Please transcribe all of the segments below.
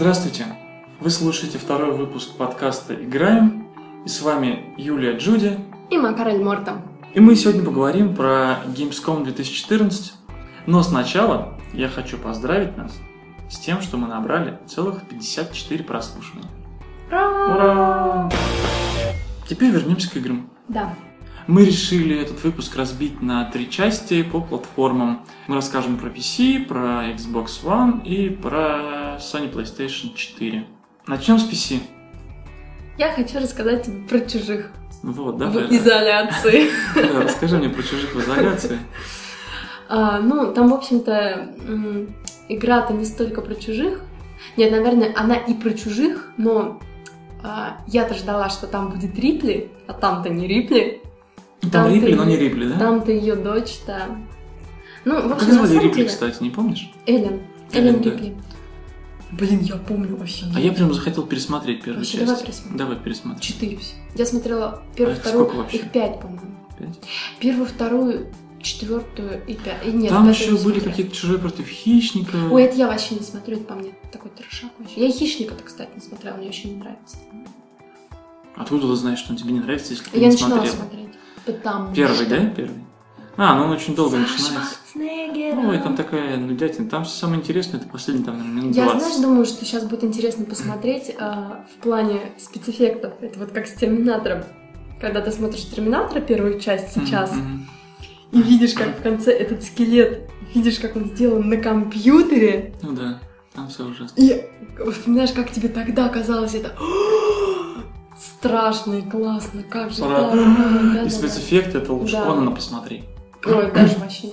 Здравствуйте! Вы слушаете второй выпуск подкаста «Играем». И с вами Юлия Джуди. И Макарель Мортом. И мы сегодня поговорим про Gamescom 2014. Но сначала я хочу поздравить нас с тем, что мы набрали целых 54 прослушивания. Ура! Ура! Теперь вернемся к играм. Да. Мы решили этот выпуск разбить на три части по платформам. Мы расскажем про PC, про Xbox One и про Sony PlayStation 4. Начнем с PC. Я хочу рассказать тебе про чужих Вот, в давай. изоляции. Да, Расскажи мне про чужих в изоляции. А, ну, там, в общем-то, игра-то не столько про чужих. Нет, наверное, она и про чужих, но а, я-то ждала, что там будет Рипли, а там-то не Рипли. Там Там Рипли, но не Рипли, да? Там-то ее дочь, да. Ну, в Как общем, на звали Рипли, деле... кстати, не помнишь? Эллен. Эллен, Эллен да. Блин, я помню вообще. А я прям захотел пересмотреть первую Вообще, часть. давай пересмотрим. Давай пересмотрим. Четыре все. Я смотрела первую, А вторую, сколько вообще? их пять, по-моему. Пять. Первую, вторую, четвертую и пятую. Нет, Там еще не были смотрела. какие-то чужие против хищника. Ой, это я вообще не смотрю, это по мне такой трешак вообще. Я и хищника-то, кстати, не смотрела, мне очень не нравится. Откуда ты знаешь, что он тебе не нравится, если ты Я не начинала смотрел? смотреть. Потому Первый, что... да? Первый. А, ну он очень долго начинается. Шварценеггером. Ой, там такая нудятина. Там самое интересное, это последний, там, наверное, минут Я, 20. знаешь, думаю, что сейчас будет интересно посмотреть а, в плане спецэффектов. Это вот как с Терминатором. Когда ты смотришь Терминатора первую часть сейчас, мгм. и видишь, как в конце этот скелет, видишь, как он сделан на компьютере, Ну да, там все ужасно. И вспоминаешь, как тебе тогда казалось это страшно и классно, как же Пора. так, да, да, И да. спецэффекты, это лучше Да. Конана посмотри. Ой, даже вообще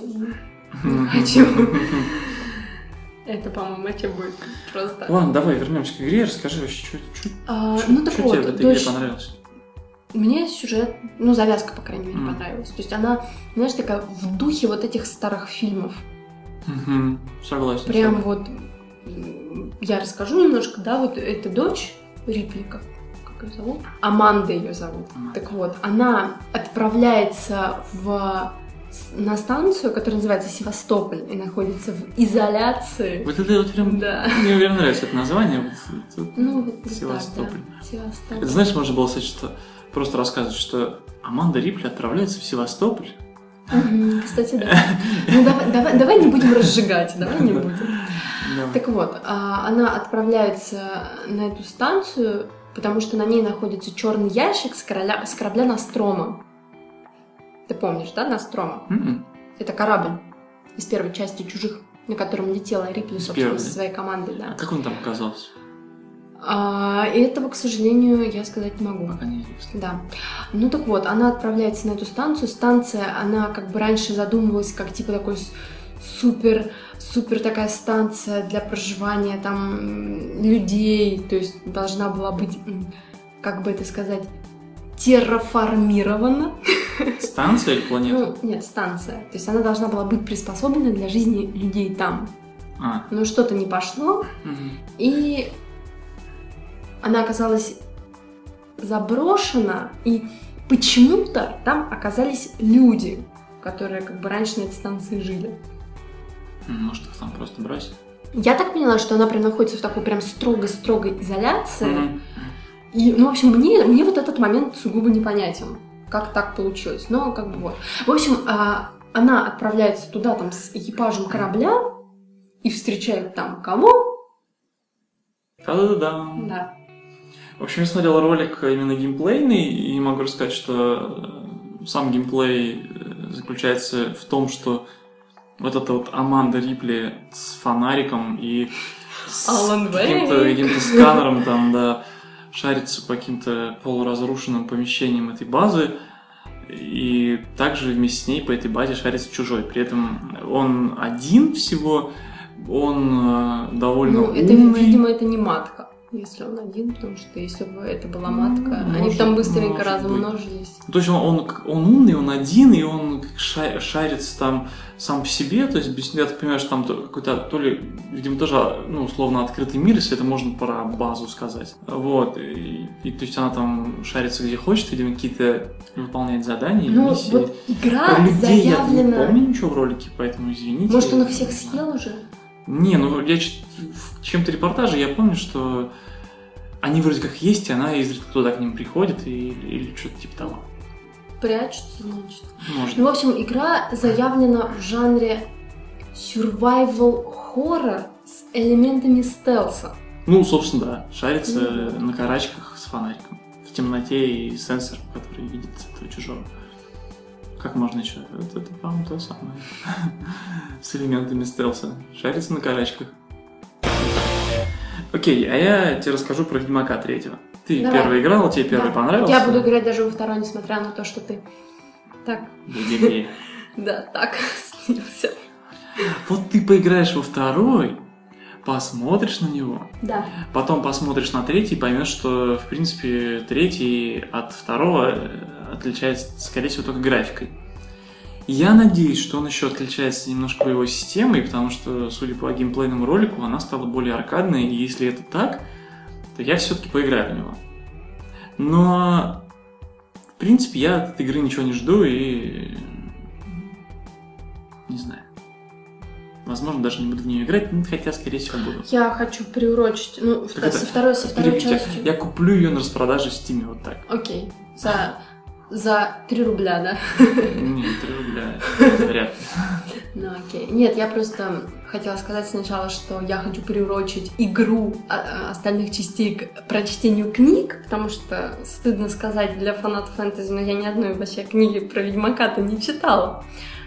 не хочу. Это, по-моему, вообще будет просто. Ладно, давай вернемся к игре, расскажи вообще, что, что, А, ну так тебе вот, в этой игре понравилось. мне сюжет, ну завязка, по крайней мере, понравилась. То есть она, знаешь, такая в духе вот этих старых фильмов. Мгм, Согласен. Прям вот, я расскажу немножко, да, вот эта дочь Рипли, как, как ее зовут? Аманда ее зовут. Аманда. Так вот, она отправляется в, на станцию, которая называется Севастополь, и находится в изоляции. Вот это вот прям... Да. Мне прям нравится это название. вот, вот. Ну, вот так, Севастополь. да. Севастополь. Это знаешь, можно было сказать, что просто рассказывать, что Аманда Рипли отправляется в Севастополь. Кстати, да. Ну, давай, давай, давай не будем разжигать, давай не будем. Да. Так вот, а, она отправляется на эту станцию, потому что на ней находится черный ящик с, короля, с корабля Настрома. Ты помнишь, да, Настрома? Это корабль из первой части «Чужих», на котором летела Рипли, собственно, со своей командой, А да. как он там оказался? А, этого, к сожалению, я сказать не могу. Пока неизвестно. Да. Ну так вот, она отправляется на эту станцию. Станция, она как бы раньше задумывалась как типа такой супер, супер такая станция для проживания там людей. То есть должна была быть, как бы это сказать, терраформирована. Станция или планета? Ну, нет, станция. То есть она должна была быть приспособлена для жизни людей там. А. Но что-то не пошло, мгм. и она оказалась заброшена, и почему-то там оказались люди, которые как бы раньше на этой станции жили. М, Может, их там просто бросить? Я так поняла, что она прям находится в такой прям строгой-строгой изоляции. Мгм. И, ну, в общем, мне, мне вот этот момент сугубо непонятен, как так получилось. Но как бы вот. В общем, а, она отправляется туда там с экипажем корабля и встречает там кого? Да-да-да. Да. В общем, я смотрел ролик именно геймплейный, и могу рассказать, что э, сам геймплей э, заключается в том, что вот эта вот Аманда Рипли с фонариком и с каким-то, каким-то сканером там, да, шарится по каким-то полуразрушенным помещениям этой базы, и также вместе с ней по этой базе шарится чужой. При этом он один всего, он э, довольно Ну, это, умный. видимо, это не матка, если он один, потому что если бы это была матка, Ну, они бы может- там быстренько размножились. То есть он, он, он умный, он один, и он как ша- шарится там сам по себе, то есть без, я так понимаю, что там то- какой-то, то ли, видимо, тоже, ну, условно, открытый мир, если это можно про базу сказать. Вот, и, и то есть она там шарится где хочет, видимо, какие-то выполняет задания, Ну, миссии. вот игра Про людей я не заявлена... помню ничего в ролике, поэтому извините. Может, он их всех съел уже? Не, ну я в чем-то репортаже я помню, что они вроде как есть, и она изредка туда к ним приходит и, или что-то типа того. Прячутся, значит. Может. Ну, в общем, игра заявлена в жанре survival horror с элементами стелса. Ну, собственно, да. Шарится Мгм. на карачках с фонариком. В темноте и сенсор, который видит этого чужого. Как можно еще? Это, это по-моему, то самое. С элементами стелса. Шарится на карачках. Окей, а я тебе расскажу про Ведьмака третьего. Ты Давай. первый играл, тебе первый Да. понравился? Я буду играть даже во второй, несмотря на то, что ты так, да, так снился. Вот ты поиграешь во второй, посмотришь на него, Да. потом посмотришь на третий и поймешь, что, в принципе, третий от второго э, отличается, скорее всего, только графикой. Я надеюсь, что он еще отличается немножко боевой системой, потому что, судя по геймплейному ролику, она стала более аркадной, и если это так, то я все-таки поиграю в него. Но, в принципе, я от игры ничего не жду и... Не знаю. Возможно, даже не буду в нее играть, ну, хотя, скорее всего, буду. Я хочу приурочить, ну, вто- это, со второй, со второй Перебить частью. Я куплю ее на распродаже в Стиме вот так. Окей. За, за 3 рубля, да? Нет, 3 рубля. Вряд ли. Ну окей. Нет, я просто хотела сказать сначала, что я хочу приурочить игру а, а, остальных частей к прочтению книг, потому что, стыдно сказать, для фанатов фэнтези, но я ни одной вообще книги про Ведьмака-то не читала.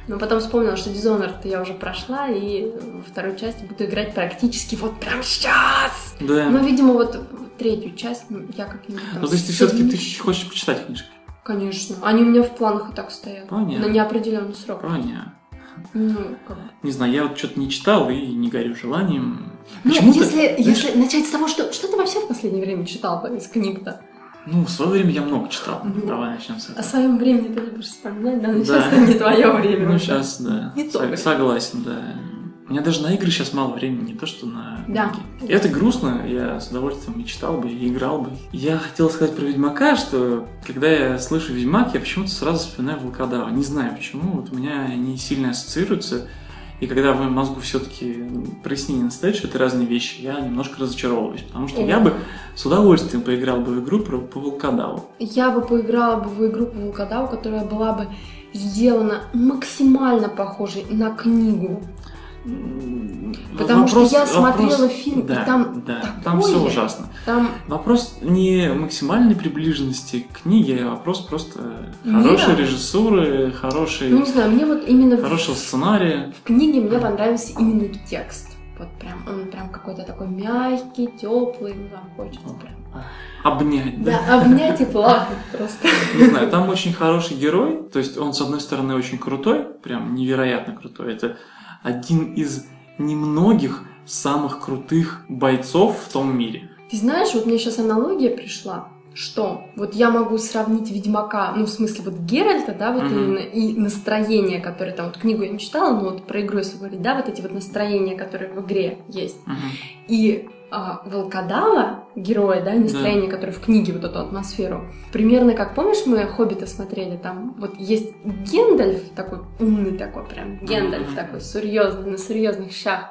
Но потом вспомнила, что Dishonored я уже прошла, и во второй части буду играть практически вот прям сейчас. Да. Но, видимо, вот третью часть ну, я как-нибудь Ну, то есть ты все-таки ты хочешь почитать книжки? Конечно. Они у меня в планах и так стоят. Понятно. На неопределенный срок. Понятно. Ну, как. Не знаю, я вот что-то не читал и не горю желанием. Ну, если, знаешь, если начать с того, что... Что ты вообще в последнее время читал из книг-то? Ну, в свое время я много читал. Ну, Давай начнем с О этого. своем времени ты любишь вспоминать, да? Но Да. сейчас это не твое время. Ну, уже. сейчас, да. Не то. Согласен, да. У меня даже на игры сейчас мало времени, не то что на Да. книги. Это грустно, я с удовольствием и читал бы, и играл бы. Я хотел сказать про Ведьмака, что когда я слышу Ведьмак, я почему-то сразу вспоминаю Волкодава. Не знаю почему, вот у меня они сильно ассоциируются. И когда в моем мозгу все-таки прояснение настает, что это разные вещи, я немножко разочаровываюсь. Потому что я бы с удовольствием поиграл бы в игру про, по Волкодаву. Я бы поиграла бы в игру по Волкодаву, которая была бы сделана максимально похожей на книгу. Потому вопрос- что я вопрос- смотрела фильм, и да, там да, там все такое. ужасно. Там Вопрос не максимальной приближенности к книге, а вопрос просто Мира. хорошей режиссуры, хорошей, Ну, не знаю, мне вот именно в- хорошего сценария. в книге мне понравился именно текст. Вот прям, он прям какой-то такой мягкий, теплый, ну, там хочется прям. Обнять, да? Да, обнять и плакать просто. Не знаю, там очень хороший герой, то есть он, с одной стороны, очень крутой, прям невероятно крутой. Это один из немногих самых крутых бойцов в том мире. Ты знаешь, вот мне сейчас аналогия пришла, что вот я могу сравнить Ведьмака, ну, в смысле, вот Геральта, да, вот Мгм. именно, и настроение, которое там, вот книгу я не читала, но вот про игру, если говорить, да, вот эти вот настроения, которые в игре есть. Мгм. И а, Волкодава, героя, да, настроение, которое в книге, вот эту атмосферу. Примерно как, помнишь, мы «Хоббита» смотрели, там вот есть Гендальф, такой умный такой прям, Гендальф Мгм. такой, серьезный, на серьезных щах.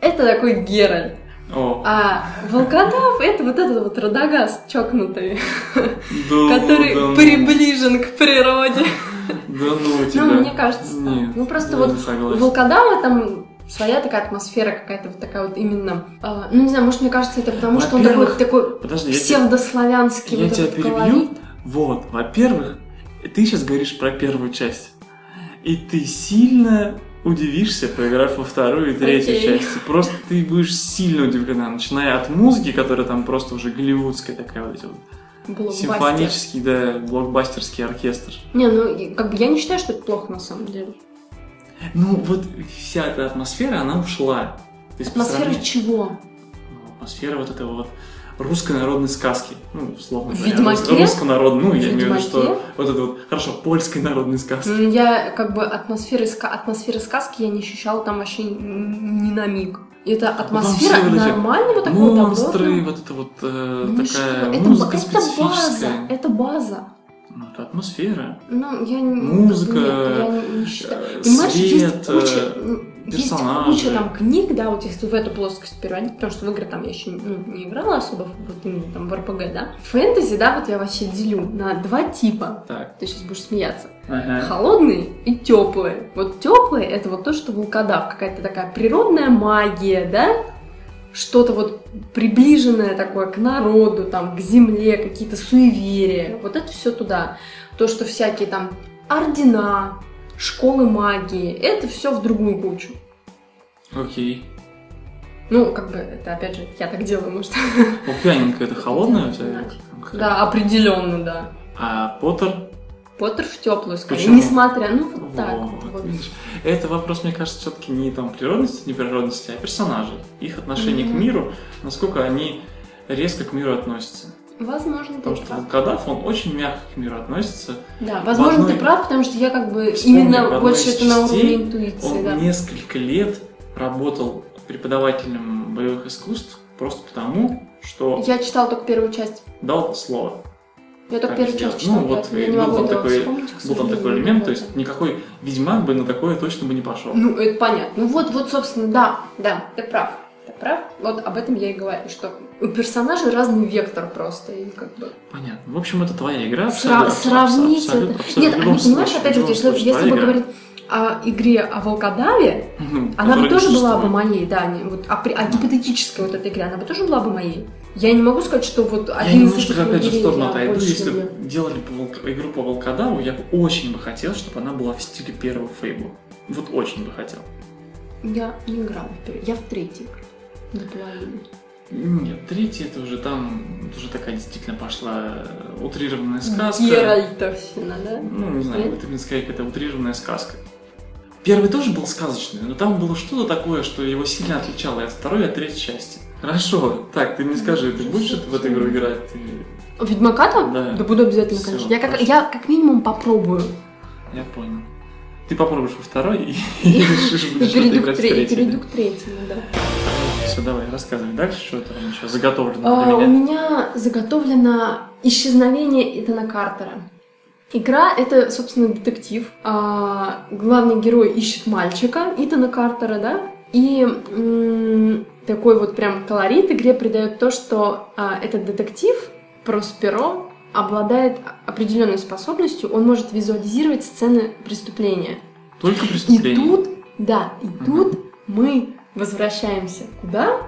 Это такой Геральт. О, А Волкодав это вот этот вот Радагаст чокнутый, да, который да ну, приближен к природе. Да ну тебя. Ну, мне кажется. Нет, Ну, просто вот. Волкодава там своя такая атмосфера какая-то вот такая вот именно... а, ну, не знаю, может, мне кажется, это потому, что он такой, такой Подожди, я тебя- псевдославянский я вот тебя этот перебью. колорит. Вот, во-первых, ты сейчас говоришь про первую часть. И ты сильно удивишься, поиграв во вторую и третью Окей. части. Просто ты будешь сильно удивлена, начиная от музыки, которая там просто уже голливудская такая вот эти вот. Симфонический, да, блокбастерский оркестр. Не, ну, как бы я не считаю, что это плохо на самом деле. Ну, вот вся эта атмосфера, она ушла. То есть Атмосфера сравнению- чего? Ну, атмосфера вот этого вот русской народной сказки. Ну, условно говоря. Ведьмаке? Русско-народной, ну, я имею в виду, что вот это вот, хорошо, польской народной сказки. Я как бы атмосферы, атмосферы сказки я не ощущала там вообще ни на миг. Это атмосфера все вот эти нормального такого Монстры, добротного. вот это вот э, Ну такая что? Это, музыка это база, специфическая. это база. Ну, это атмосфера. Ну, я не... Музыка, нет, я не, считаю. э, Понимаешь, свет, есть э, м, есть персонажи. куча там книг, да, вот если в эту плоскость переводить, потому что в игры там я еще ну, не играла особо, вот именно там в РПГ, да. Фэнтези, да, вот я вообще делю на два типа. Так. Ты сейчас будешь смеяться. Ага. Холодные и теплые. Вот теплые это вот то, что волкодав, какая-то такая природная магия, да? Что-то вот приближенное такое к народу, там, к земле, какие-то суеверия. Вот это все туда. То, что всякие там ордена, школы магии, это все в другую кучу. Окей. Ну, как бы, это опять же, я так делаю, может. Ну, пьяненькая это холодная у тебя? Да, определенно, да. А Поттер? Поттер в теплую, скорее. Почему? Несмотря, ну вот так Вот, видишь. Это вопрос, мне кажется, все-таки не там природности, не природности, а персонажей. Их отношение Мгм. к миру, насколько они резко к миру относятся. Возможно, ты Потому что прав. волкодав, он очень мягко к миру относится. Да, возможно, одной- ты прав, потому что я как бы Вспомни, именно больше это на уровне интуиции, Он да. несколько лет работал преподавателем боевых искусств просто потому, что Я читала только первую часть. дал слово. Я только сделать. часть читала, Ну, вот я не был могу там такой- Был там такой элемент, то есть никакой ведьмак бы на такое точно бы не пошел. Ну, это понятно. Ну вот, вот, собственно, да, да, ты прав. Ты прав. Вот об этом я и говорю, что у персонажей разный вектор просто. И как бы... Понятно. В общем, это твоя игра. Сра- сравнить это. Нет, а понимаешь, опять же, если, если игра. говорим о игре о волкодаве, Ну, она бы тоже была бы моей, да, не, вот, а, при, а гипотетическая вот эта игра, она бы тоже была бы моей. Я не могу сказать, что вот один из немножко, этих опять же, в сторону я отойду. Если бы делали бы волк- игру по волкодаву, я бы очень бы хотел, чтобы она была в стиле первого Фейбла. Вот очень бы хотел. Я не играла в первый, я в третий играла. До половины. Нет, третий это уже там, уже такая действительно пошла э, утрированная сказка. Геральтовщина, да? Ну, не знаю, Нет? это, именно сказать, какая-то утрированная сказка. Первый тоже был сказочный, но там было что-то такое, что его сильно отличало и от второй, и от третьей части. Хорошо, так, ты мне скажи, ты будешь в эту игру играть? Ты- Ведьмака-то? Да. Да буду обязательно, Всё, конечно. Я как, я как минимум попробую. Я понял. Ты попробуешь во второй и, и решишь, И будешь перейду к, играть в тре- третий. перейду к третьему, да. Все, давай, рассказывай дальше, что там еще заготовлено А, у меня. заготовлено исчезновение Итана Картера. Игра — это, собственно, детектив. А, главный герой ищет мальчика, Итана Картера, да? И такой вот прям колорит игре придает то, что а, этот детектив, Просперо, обладает определенной способностью, он может визуализировать сцены преступления. Только И преступление. тут, да, и Мгм. тут мы возвращаемся куда?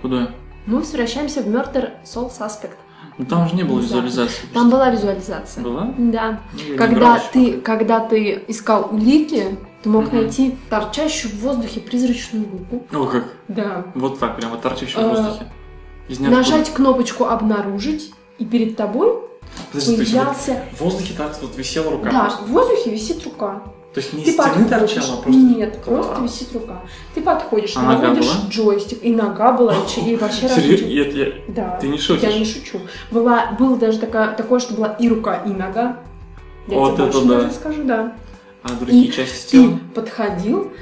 Куда? Мы возвращаемся в Murder Soul Suspect. Ну там же не было Да. визуализации. Там была визуализация. Была? Да. Ну, я Когда ты, когда ты искал улики, ты мог Мгм. найти торчащую в воздухе призрачную руку. О, как? Да. Вот так, прямо торчащий в А, воздухе. Из. Нажать кнопочку обнаружить, и перед тобой Подожди, то есть вот появлялся. в воздухе так вот висела рука Да, просто? в воздухе висит рука. То есть не Ты из стены торчала, а просто... Нет, просто Класс. висит рука. Ты подходишь, А наводишь джойстик, и нога была, и, вообще Серьезно? Я- Да. Ты не шутишь? Я не шучу. Была, было даже такая, такое, что была и рука, и нога. Я Вот тебе это больше да. скажу, да. А другие И части Ты тела? подходил,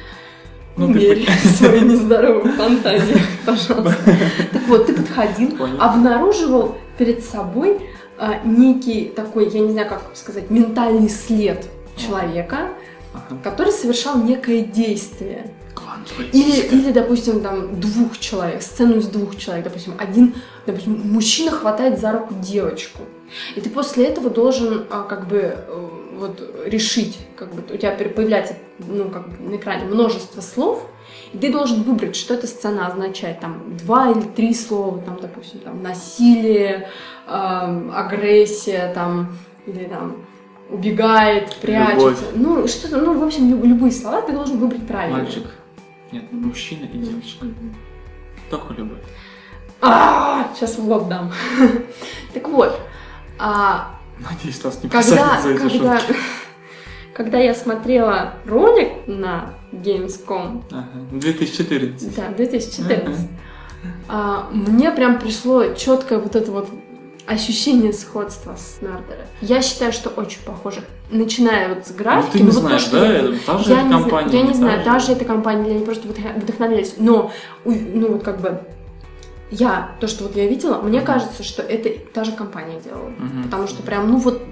Ну, ты умерь свои нездоровые фантазии, пожалуйста. Так вот, ты подходил, Понял. обнаруживал перед собой а, некий такой, я не знаю, как сказать, ментальный след человека, Ага. который совершал некое действие. Или, или, допустим, там двух человек, сцену из двух человек, допустим, один, допустим, мужчина хватает за руку девочку, и ты после этого должен а, как бы э, вот решить, как бы у тебя появляется ну как бы на экране множество слов, и ты должен выбрать, что эта сцена означает, там два или три слова, там, допустим, там насилие, эм, агрессия, там или там убегает, прячется, ну что-то, ну в общем люб- любые слова ты должен выбрать правильно. Мальчик. Нет, мужчина и девочка. Только любой. А, сейчас в лоб дам. Так вот, а, Надеюсь, нас не когда, за эти когда, шутки. когда я смотрела ролик на Gamescom, Ага. 2014. да, 2014, а, мне прям пришло четкое вот это вот ощущение сходства с Нардера. Я считаю, что очень похоже. Начиная вот с Ну, графики, ты не ну, вот то, знаешь, что да? я- Та же я эта не, компания. я не та знаю, же. даже эта компания, они просто вдох- вдохновлялись, но, ну вот как бы, я, то, что вот я видела, мне Мгм. кажется, что это та же компания делала. Мгм. Потому что прям, ну вот,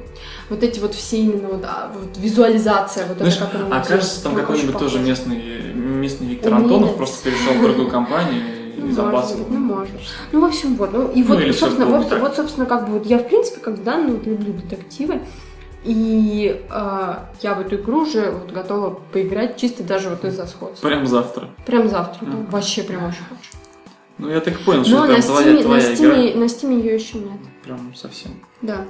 вот эти вот все именно вот, а, вот визуализация, вот Знаешь, эта, которую а кажется, там какой-нибудь тоже местный, местный Виктор Умелец. Антонов просто перешел в другую компанию и Ну, может быть, ну, может. Ну, в общем, вот. Ну, и Ну, вот, собственно, вот, так. вот, собственно, как бы вот я, в принципе, как да, ну, вот люблю детективы. И э, я в эту игру уже вот готова поиграть чисто даже вот из-за сходства. Прям завтра. Прям завтра, да. Мгм. Вообще прям очень хочу. Ну, я так и понял, что Но это на твоя, Steam, на, твоя игра. Steam, на Steam ее еще нет. Прям совсем. Да.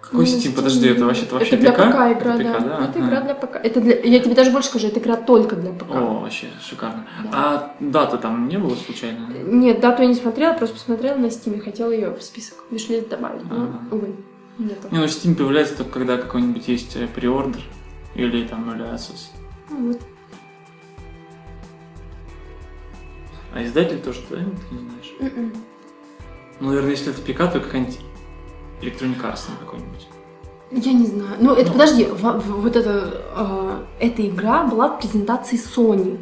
Какой Ну, на Steam? Steam Подожди, это вообще, это вообще Это для ПК? ПК игра, Это да. ПК, да? Это игра для ПК. Это для... Я тебе даже больше скажу, это игра только для ПК. О, вообще шикарно. Да. А даты там не было случайно? Нет, дату я не смотрела, просто посмотрела на Steam, хотела ее в список вишлист добавить. Но, Ага. увы, нету. Не, ну Steam появляется только когда какой-нибудь есть э, преордер или там early access. Ну, вот. А издатель тоже, да? Ты не знаешь? М-м. Ну, наверное, если это ПК, то какая-нибудь Electronic Arts какой-нибудь. Я не знаю. Ну, это, Ну. подожди, в- в- вот эта, э, эта игра была в презентации Sony.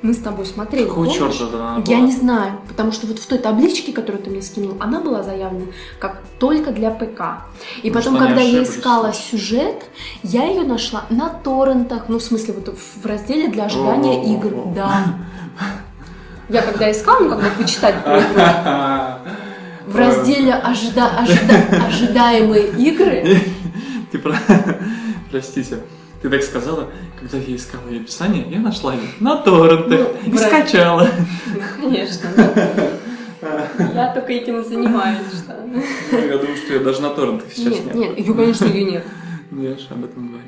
Мы с тобой смотрели, Какого черта она Я была? не знаю, потому что вот в той табличке, которую ты мне скинул, она была заявлена как только для ПК. И Может, потом, когда я искала сюжет, я ее нашла на торрентах, ну, в смысле, вот в разделе для ожидания игр. Да. Я когда искала, ну, как бы почитать про игру, в разделе ожида- ожида- ожидаемые игры, Ты про... Простите. Ты так сказала, когда я искала ее описание, я нашла ее на торрентах Ну, и брат. скачала. конечно, да. Я только этим и занимаюсь, что... Ну, Я думаю, что ее даже на торрентах сейчас Нет, нет. нет, ее, конечно, ее нет. Ну, я же об этом говорю.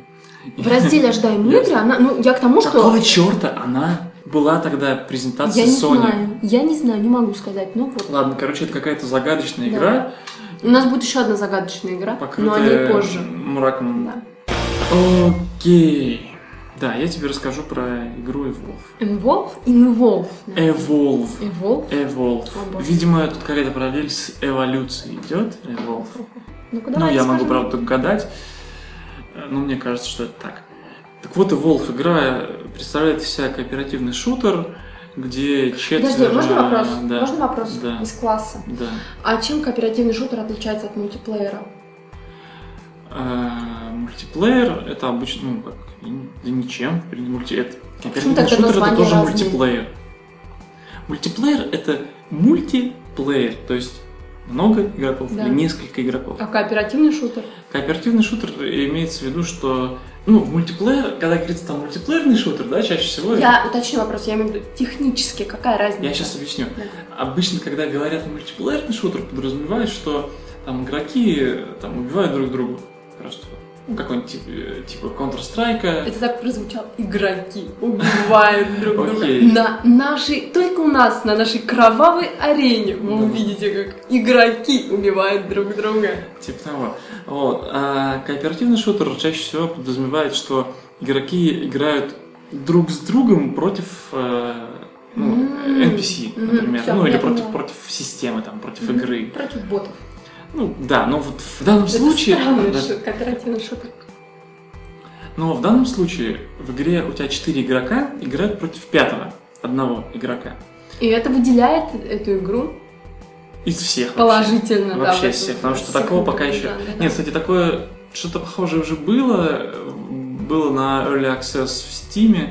В разделе ожидаемые игры, она, ну, я к тому, что... Какого черта она была тогда в презентации Я не Sony? знаю, я не знаю, не могу сказать. Ну вот. Ладно, короче, это какая-то загадочная Да. игра, У нас будет еще одна загадочная игра, но о ней покрытая позже. мраком. Да. Окей. Да, я тебе расскажу про игру Evolve. Involve? Involve. да. Evolve. Evolve? Evolve. Боже. Видимо, тут какая-то параллель с эволюцией идет. Evolve. Ну, давай я могу, правда, только гадать. Э, Но мне кажется, что это так. Так вот, Evolve игра представляет из себя кооперативный шутер, где четверо... Подожди, можно вопрос? Да, Можно вопрос Да. из класса? да. А чем кооперативный шутер отличается от мультиплеера? Э, Мультиплеер это обычно, ну, как, да ничем. Мульти... Это, кооперативный шутер это тоже разные? мультиплеер. Мультиплеер это мультиплеер, то есть много игроков Да. или несколько игроков. А кооперативный шутер? Кооперативный шутер имеется в виду, что ну, мультиплеер, когда говорится там мультиплеерный шутер, да, чаще всего. Я уточню вопрос, я имею в виду технически, какая разница? Я сейчас объясню. Да. Обычно, когда говорят мультиплеерный шутер, подразумевают, что там игроки э, там убивают друг друга. Просто ну, какой-нибудь тип, э, типа Counter-Strike. Это так прозвучало. Игроки убивают друг друга. На нашей, только у нас, на нашей кровавой арене вы Да. увидите, как игроки убивают друг друга. Типа того. Вот. А кооперативный шутер чаще всего подразумевает, что игроки играют друг с другом против э, ну, М, NPC, например. всё, ну или против, против системы, там, против Мгм. игры. Против ботов. Ну да, но вот в данном Это случае. странный да, кооперативный шутер. но в данном случае в игре у тебя 4 игрока играют против пятого одного игрока. И это выделяет эту игру Из всех. вообще. положительно. да, Вообще всех, потому что всех такого пока еще... да, да, да. Нет, кстати, такое что-то похожее уже было. Было на Early Access в Steam,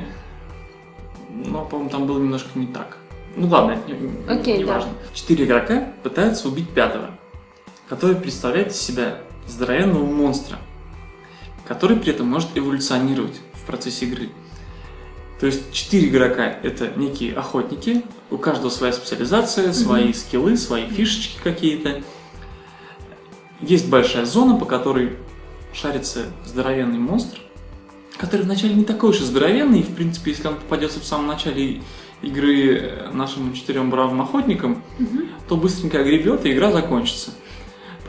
но, по-моему, там было немножко не так. Ну ладно, это не, Окей, не да. важно. Четыре игрока пытаются убить пятого, который представляет из себя здоровенного монстра, который при этом может эволюционировать в процессе игры. То есть четыре игрока — это некие охотники, у каждого своя специализация, свои скиллы, свои фишечки какие-то. Есть большая зона, по которой шарится здоровенный монстр, который вначале не такой уж и здоровенный, и, в принципе, если он попадется в самом начале игры нашим четырем бравым охотникам, Мгм. то быстренько огребет, и игра закончится.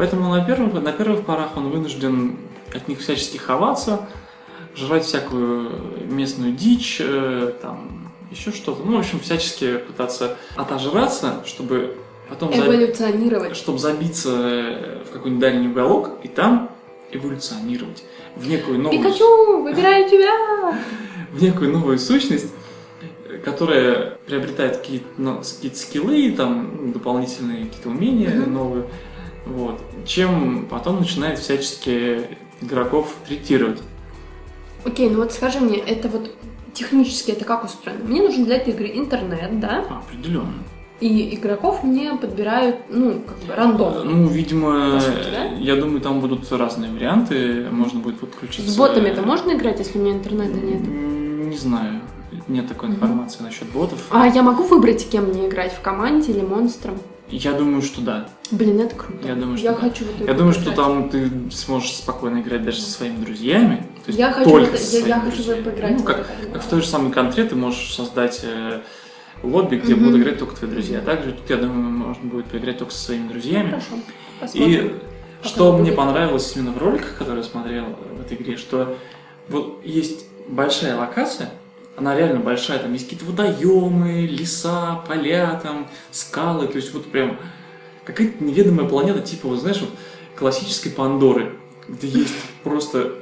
Поэтому на первых, на первых порах он вынужден от них всячески ховаться, жрать всякую местную дичь, э, там, еще что-то. Ну, в общем, всячески пытаться отожраться, чтобы потом Эволюционировать. чтобы забиться э, в какой-нибудь дальний уголок и там эволюционировать в некую новую, Пикачу, выбираю тебя! в некую новую сущность, которая приобретает какие-то, ну, какие-то скиллы, там, дополнительные какие-то умения новые, вот, чем потом начинает всячески игроков третировать. Окей, ну вот скажи мне, это вот технически это как устроено? Мне нужен для этой игры интернет, да? Определенно. И игроков мне подбирают, ну, как бы рандомно. Ну, видимо, сути, да? я думаю, там будут разные варианты. Можно будет подключиться. С ботами это можно играть, если у меня интернета нет? Не знаю. Нет такой информации насчет ботов. А я могу выбрать, кем мне играть, в команде или монстром? Я думаю, что да. Блин, это круто. Я думаю, что Я да. хочу в эту Я думаю, что поиграть. там ты сможешь спокойно играть даже со своими друзьями. То есть Я хочу только это- со я- я своими хочу поиграть Ну, как, как в той же самой контре ты можешь создать э, лобби, где Мгм. будут играть только твои друзья. А также тут, я думаю, можно будет поиграть только со своими друзьями. Хорошо, посмотрим. И что мне будет. понравилось именно в роликах, которые я смотрел в этой игре, что вот есть большая локация, она реально большая, там есть какие-то водоемы, леса, поля, там, скалы, то есть вот прям какая-то неведомая планета, типа, вот знаешь, вот классической Пандоры, где есть просто,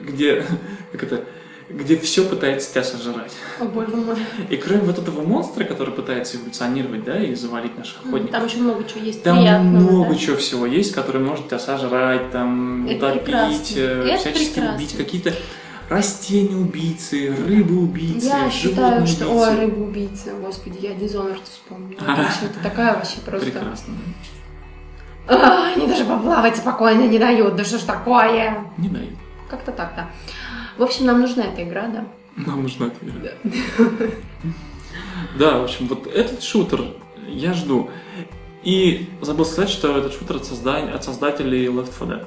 где, как это, где все пытается тебя сожрать. О, боже мой. И кроме вот этого монстра, который пытается эволюционировать, да, и завалить наших охотников, Там еще много чего есть там приятного, много да? чего всего есть, который может тебя сожрать, там, Это утопить, прекрасно. э, Это всячески прекрасно. убить какие-то растения-убийцы, рыбы-убийцы, Я считаю, что... Ой, рыба-убийца, господи, я Dishonored вспомнила. Вообще, это такая вообще просто... Прекрасно. А, они даже поплавать спокойно не дают, да что ж такое? Не дай. Как-то так, да. В общем, нам нужна эта игра, да? Нам нужна эта игра. Да, в общем, вот этот шутер я жду. И забыл сказать, что этот шутер от создателей Left 4 Dead.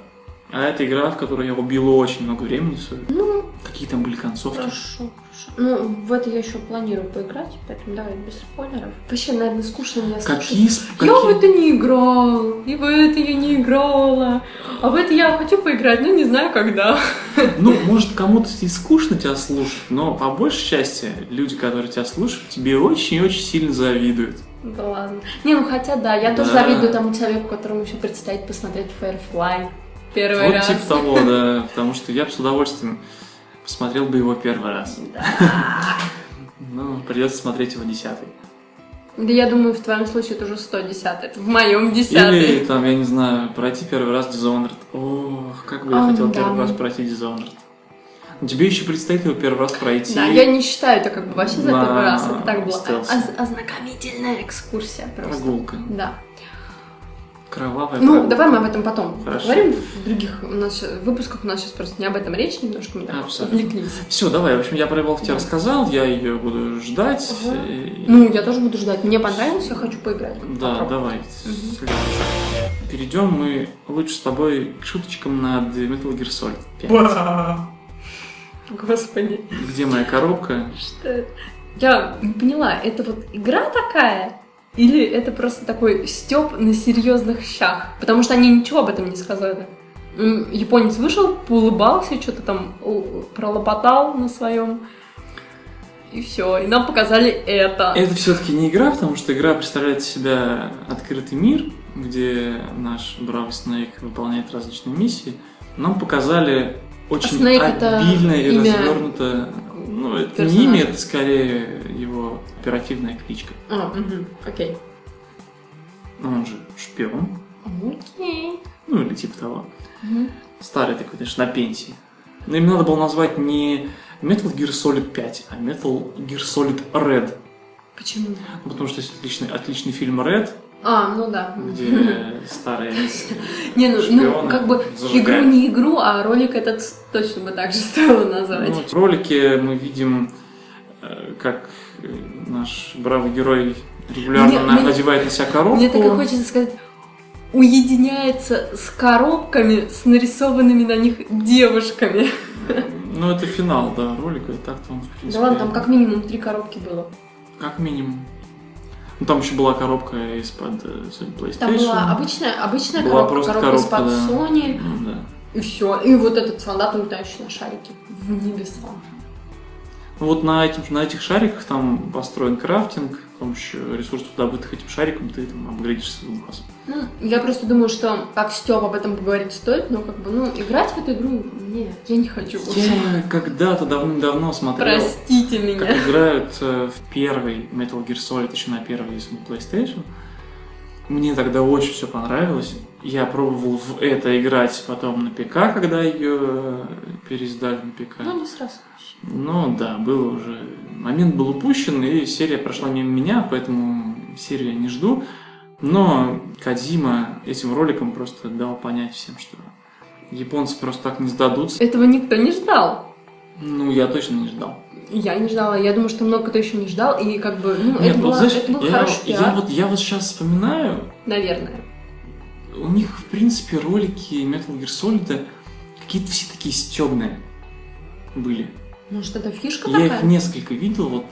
А это игра, в которую я убил очень много времени. в своё- Ну, Какие там были концовки. хорошо, хорошо. Ну, в это я еще планирую поиграть, поэтому давай без спойлеров. Вообще, наверное, скучно меня слушать. Какие, сп- Я в это не играл, и в это я не играла. А в это я хочу поиграть, но не знаю когда. Ну, может, кому-то и скучно тебя слушать, но по большей части люди, которые тебя слушают, тебе очень-очень сильно завидуют. Да ладно. Не, ну хотя да, я тоже Да. завидую тому человеку, которому еще предстоит посмотреть Firefly первый вот раз. типа того, да, потому что я бы с удовольствием посмотрел бы его первый раз. Ну, придется смотреть его десятый. Да я думаю, в твоем случае это уже 110 в моем Или, десятый. там, я не знаю, пройти первый раз Dishonored. Ох, как бы я хотел первый раз пройти Dishonored. Тебе еще предстоит его первый раз пройти. Да, я не считаю это как бы вообще за первый раз. Это так оз- ознакомительная экскурсия просто. Прогулка. Да. Кровавая Ну, прогулка. давай мы об этом потом Хорошо. поговорим в других у нас выпусках. У нас сейчас просто не об этом речь, немножко мы так Абсолютно. увлеклись. Все, давай. В общем, я про Evolve тебе рассказал, я ее буду ждать. Ага. И- Ну, я тоже буду ждать. Мне понравилось, я хочу поиграть. Да, давай. Следующий. Перейдем мы лучше с тобой к шуточкам над Metal Gear Solid 5. Господи, Где моя коробка? что это? Я не поняла, это вот игра такая? Или это просто такой стёб на серьезных щах? Потому что они ничего об этом не сказали. Японец вышел, улыбался, что-то там пролопотал на своем. И все. И нам показали это. Это все-таки не игра, потому что игра представляет из себя открытый мир, где наш бравый Снейк выполняет различные миссии. Нам показали очень Снейк обильно и имя развернуто. Ну, это персонажа. не имя, это скорее его оперативная кличка. А, мгм, окей. Он же шпион, Окей. ну или типа того. Мгм. Старый такой, знаешь, на пенсии. Но им надо было назвать не Metal Gear Solid 5, а Metal Gear Solid Red. Почему? Ну, Потому что есть отличный, отличный фильм Red, А, ну да. где старые Не, ну, ну, как бы зажигают. игру не игру, а ролик этот точно бы так же стоило назвать. Ну, в ролике мы видим, э, как э, наш бравый герой регулярно Мне- на- мне- надевает на себя коробку. Мне так и хочется сказать, уединяется с коробками с нарисованными на них девушками. Ну, это финал, да, ролика, и так-то он, в Да принципе, ладно, там как минимум три коробки было. как минимум. Ну, там еще была коробка из-под э, Sony PlayStation. Там была обычная, обычная Была коробка, коробка из-под да. Sony, Ну, да. и все. И вот этот солдат, улетающий на шарике в небеса. Ну, вот на, этим, на этих шариках там построен крафтинг, помощью ресурсов, добытых этим шариком, ты там апгрейдишь свой базу. Ну, я просто думаю, что как Степ об этом поговорить стоит, но как бы, ну, играть в эту игру, нет, я не хочу. Я когда-то давным-давно смотрел, Простите как меня. играют э, в первый Metal Gear Solid еще на первой Sony PlayStation. Мне тогда очень все понравилось. Я пробовал в это играть потом на ПК, когда ее переиздали на ПК. Ну, не сразу. Ну да, было уже. Момент был упущен, и серия прошла мимо меня, поэтому серию я не жду. Но Кадзима этим роликом просто дал понять всем, что японцы просто так не сдадутся. Этого никто не ждал. Ну, я точно не ждал. Я не ждала. Я думаю, что много кто еще не ждал. И как бы, ну, Нет, это, вот было, знаешь, это был я, хороший я пиар, вот, я вот сейчас вспоминаю, наверное. у них, в принципе, ролики Metal Gear Solid какие-то все такие стебные были. Может, это фишка Я такая? их несколько видел, вот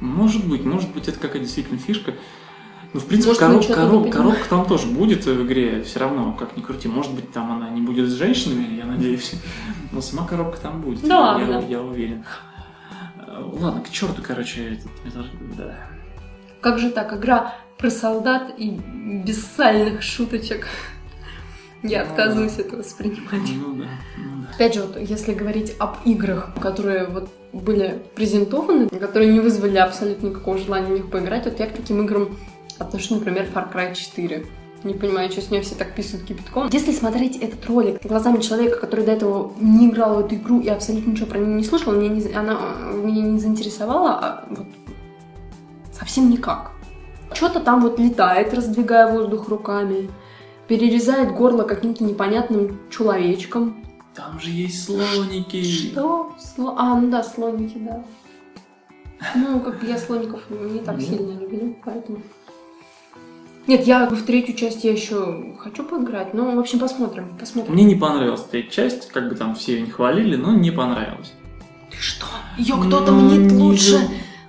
может быть, может быть, это какая-то действительно фишка. Ну, в принципе, короб- короб- коробка там тоже будет в игре, все равно, как ни крути. Может быть, там она не будет с женщинами, я надеюсь, но сама коробка там будет. Да я, ладно. я уверен. Э, Ладно, к черту, короче, этот да. Как же так? Игра про солдат и бессальных шуточек. Я Ну, отказываюсь это воспринимать. Ну да, ну да. Опять же, вот если говорить об играх, которые вот были презентованы, которые не вызвали абсолютно никакого желания в них поиграть, вот я к таким играм отношу, например, Far Cry 4. Не понимаю, что с нее все так писают кипятком. Если смотреть этот ролик глазами человека, который до этого не играл в эту игру и абсолютно ничего про нее не слышал, меня не, она меня не заинтересовала, а вот совсем никак. Что-то там вот летает, раздвигая воздух руками, перерезает горло каким-то непонятным человечком. Там же есть слоники. Что? Сло... А, ну да, слоники, да. Ну, как я слоников не так Ну. сильно люблю, поэтому... Нет, я в третью часть я еще хочу поиграть, но, в общем, посмотрим, посмотрим. Мне не понравилась третья часть, как бы там все ее не хвалили, но не понравилось. Ты что? Ее кто-то мнит лучше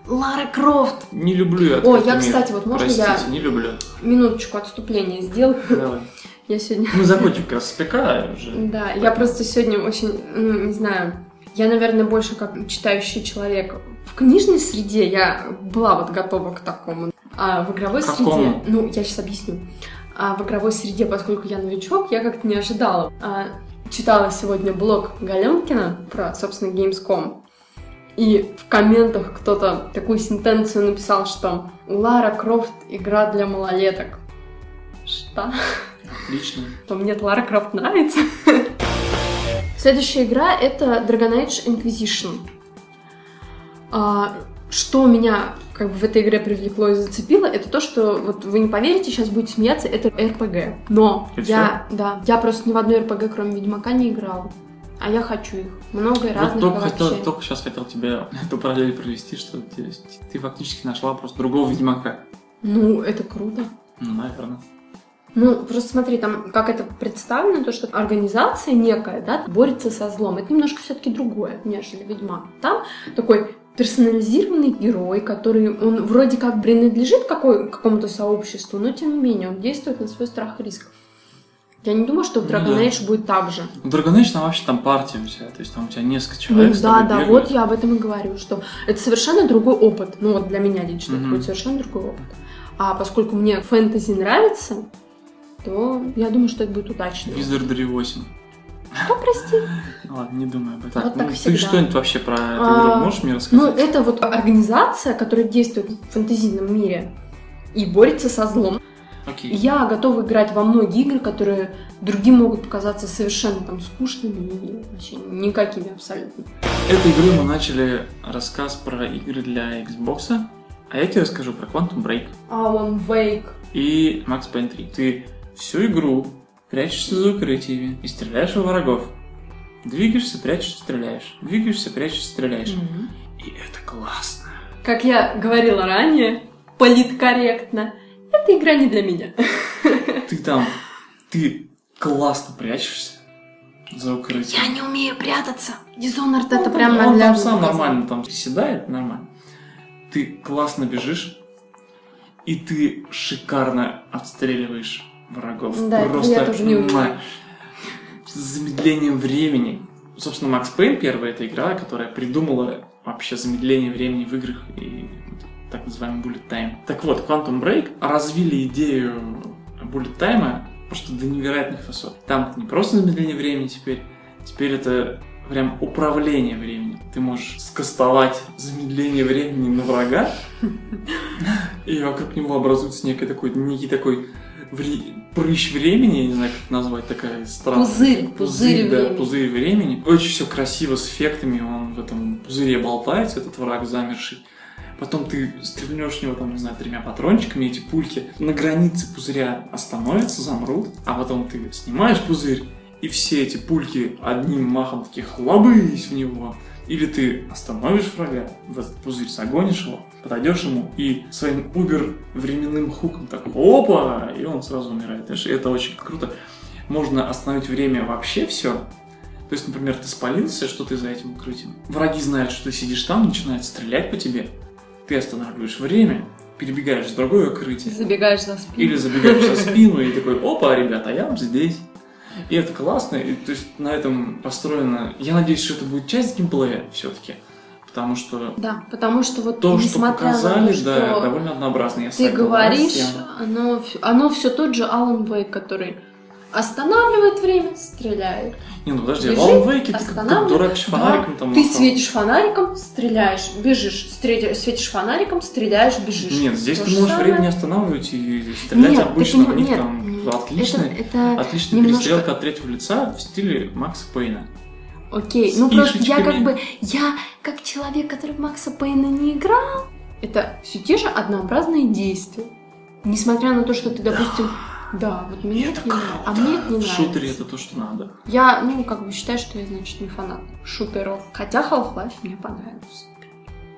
Лара Крофт. Не люблю я О, я, мир. кстати, вот можно Простите, я не люблю. минуточку отступления сделаю? Давай. Я сегодня... Мы закончим как раз с ПК уже. Да, я просто сегодня очень, ну, не знаю, я, наверное, больше как читающий человек. В книжной среде я была вот готова к такому. А в игровой Какому? среде... Ну, я сейчас объясню. А в игровой среде, поскольку я новичок, я как-то не ожидала. А, читала сегодня блог Галенкина про, собственно, Gamescom. И в комментах кто-то такую сентенцию написал, что Лара Крофт игра для малолеток. Что? Отлично. что мне Лара Крофт нравится. Следующая игра — это Dragon Age Inquisition. А, что меня как бы в этой игре привлекло и зацепило, это то, что вот вы не поверите, сейчас будете смеяться, это РПГ. Но И я, да, я просто ни в одной РПГ, кроме Ведьмака, не играла. А я хочу их. Много и Вот разных только, хотел, только сейчас хотел тебе эту параллель провести, что ты, ты фактически нашла просто другого Ведьмака. Ну, это круто. Ну, наверное. Ну, просто смотри, там как это представлено, то, что организация некая, да, борется со злом. Это немножко все-таки другое, нежели Ведьмак. Там такой персонализированный герой, который, он вроде как принадлежит какой, какому-то сообществу, но тем не менее он действует на свой страх и риск. Я не думаю, что в Dragon Ну да. Age будет так же. В Dragon Age там вообще там партия у тебя, то есть там у тебя несколько человек Ну да, да, бегают. вот я об этом и говорю, что это совершенно другой опыт. Ну вот для меня лично это Мгм. будет совершенно другой опыт. А поскольку мне фэнтези нравится, то я думаю, что это будет удачно. Wizardry 8. Что, прости? Ну ладно, не думаю об этом. Вот ну, так ты всегда. что-нибудь вообще про эту А, игру можешь мне Ну, рассказать? это вот организация, которая действует в фэнтезийном мире и борется со злом. Окей. Я готова играть во многие игры, которые другим могут показаться совершенно там скучными и вообще никакими абсолютно. Этой игрой мы начали рассказ про игры для Xbox, а я тебе расскажу про Quantum Break Alan Wake. и Max Payne 3. Ты всю игру прячешься за укрытиями и стреляешь во врагов. Двигаешься, прячешься, стреляешь. Двигаешься, прячешься, стреляешь. И это классно. Как я говорила ранее, политкорректно, эта игра не для меня. Ты там, ты классно прячешься за укрытием. не умею прятаться. Dishonored это Ну, прям он там сам нормально там приседает, нормально. Ты классно бежишь, и ты шикарно отстреливаешь врагов. Да, это Просто я тоже не умею. с замедлением времени. Собственно, Max Payne первая это игра, которая придумала вообще замедление времени в играх и так называемый bullet time. Так вот, Quantum Break развили идею bullet time просто до невероятных высот. Там не просто замедление времени теперь, теперь это прям управление временем. Ты можешь скастовать замедление времени на врага, и вокруг него образуется некий такой, некий такой вре- прыщ времени, я не знаю, как это назвать, такая странная. Пузырь, пузырь да, времени. пузырь времени. Очень все красиво, с эффектами, он в этом пузыре болтается, этот враг замерший. Потом ты стрельнешь него, там, не знаю, тремя патрончиками, эти пульки на границе пузыря остановятся, замрут, а потом ты снимаешь пузырь, и все эти пульки одним махом таких хлобысь в него. Или ты остановишь врага, в этот пузырь загонишь его, подойдешь ему и своим убер временным хуком так опа, и он сразу умирает. Знаешь, это очень круто. Можно остановить время вообще все. То есть, например, ты спалился, что ты за этим укрытием. Враги знают, что ты сидишь там, начинают стрелять по тебе. Ты останавливаешь время, перебегаешь в другое укрытие. Забегаешь за спину. Или забегаешь за спину и такой, опа, ребята, я вот здесь. И это классно, и то есть на этом построено... Я надеюсь, что это будет часть геймплея все-таки. Потому что Да, потому что вот то, что показали, на то, да, довольно однообразно. Я ты согласен. говоришь, оно, оно все тот же Алан Вейк, который останавливает время, стреляет. Не, ну подожди, Бежит, Wake ты как, как дурак с Да, фонариком там Ты махал. светишь фонариком, стреляешь, бежишь, стреля- светишь фонариком, стреляешь, бежишь. Нет, здесь То ты же можешь самое. время не останавливать и стрелять Нет, ты обычно. поним- У них нет, там м, отличная, Это, отличная немножко- перестрелка от третьего лица в стиле Макса Пейна. окей. с Ну просто я как бы, я как человек, который в Макса Пейна не играл, это все те же однообразные действия. Несмотря на то, что ты, допустим, да, вот мне это не нравится. А мне это не нравится. это то, что надо. Я, ну, как бы считаю, что я, значит, не фанат шутеров. Хотя Half-Life мне понравился.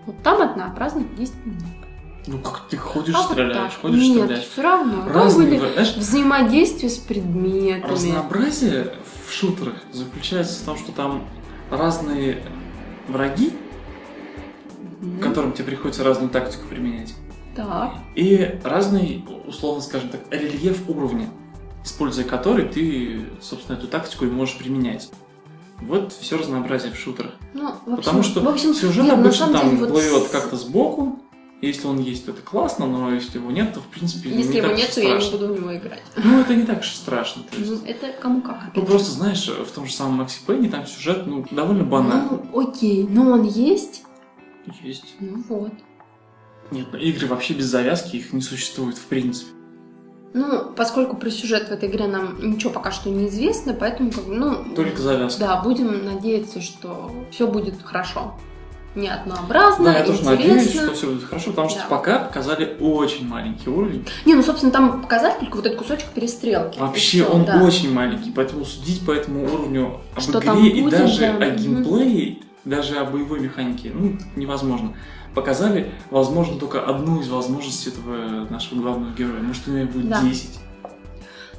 Вот там однообразных действий нет. Ну как ты ходишь, А вот стреляешь, так. ходишь, Нет, стреляешь. все равно. Там Разные, были знаешь, взаимодействие с предметами. разнообразие в шутерах заключается в том, что там разные враги, Мгм. которым тебе приходится разную тактику применять. Так. И разный, условно скажем так, рельеф уровня, используя который ты, собственно, эту тактику и можешь применять. Вот все разнообразие в шутерах. Ну, в общем, Потому что в общем, сюжет нет, обычно там деле, вот плывет как-то сбоку. Если он есть, то это классно, но если его нет, то в принципе Если не его так нет, то я не буду в него играть. Ну, это не так уж страшно. То есть. Ну, это кому как. Ну, опять просто, знаешь, в том же самом Макси Пейне там сюжет, ну, довольно банальный. Ну, окей, но он есть. Есть. Ну вот. Нет, ну, игры вообще без завязки, их не существует в принципе. Ну, поскольку про сюжет в этой игре нам ничего пока что не известно, поэтому, как бы, ну... Только завязка. Да, будем надеяться, что все будет хорошо. Не однообразно, Да, я тоже интересно. надеюсь, что все будет хорошо, потому что Да. пока показали очень маленький уровень. Не, ну, собственно, там показать только вот этот кусочек перестрелки. Вообще он да. очень маленький, поэтому судить по этому уровню об Что игре там и будет, даже да. о геймплее, даже о боевой механике, ну, невозможно. Показали, возможно, только одну из возможностей этого нашего главного героя. Может, у него будет Да. 10.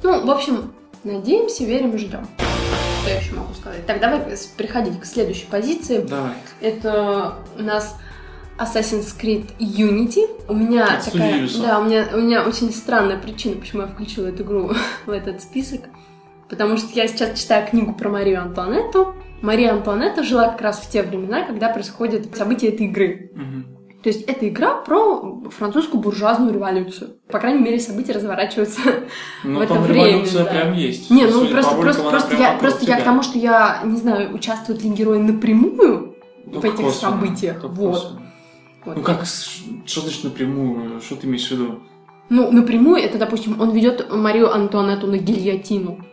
Ну, в общем, надеемся, верим и ждем. Что я еще могу сказать? Так, давай переходить к следующей позиции. Давай. Это у нас Assassin's Creed Unity. У меня От такая, да, у меня, у меня очень странная причина, почему я включила эту игру в этот список. Потому что я сейчас читаю книгу про Марию Антуанетту. Мария Антуанетта жила как раз в те времена, когда происходят события этой игры. То есть это игра про французскую буржуазную революцию. По крайней мере, события разворачиваются Ну, в это там время, революция да. прям есть. не, ну Судя просто, просто, просто, я, просто я к тому, что я не знаю, участвуют ли герои напрямую Ну, в этих косвенно, событиях. Вот. косвенно. Вот. Ну как, что значит напрямую? Что ты имеешь в виду? Ну, напрямую это, допустим, он ведет Марию Антуанетту на гильотину.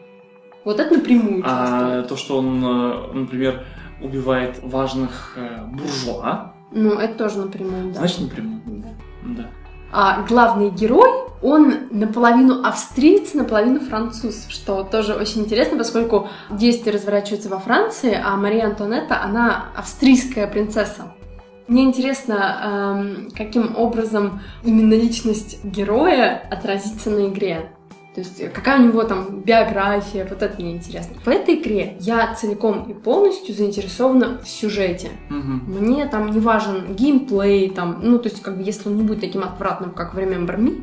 Вот это напрямую А то, что он, э, например, убивает важных э, буржуа, Ну, это тоже напрямую, да. значит напрямую. Да. Да. А главный герой, он наполовину австриец, наполовину француз, что тоже очень интересно, поскольку действие разворачивается во Франции, а Мария Антуанетта, она австрийская принцесса. Мне интересно, эм, каким образом именно личность героя отразится на игре. То есть, какая у него там биография, вот это мне интересно. В этой игре я целиком и полностью заинтересована в сюжете. Мгм. Мне там не важен геймплей, там, ну, то есть, как бы, если он не будет таким отвратным, как в Remember Me,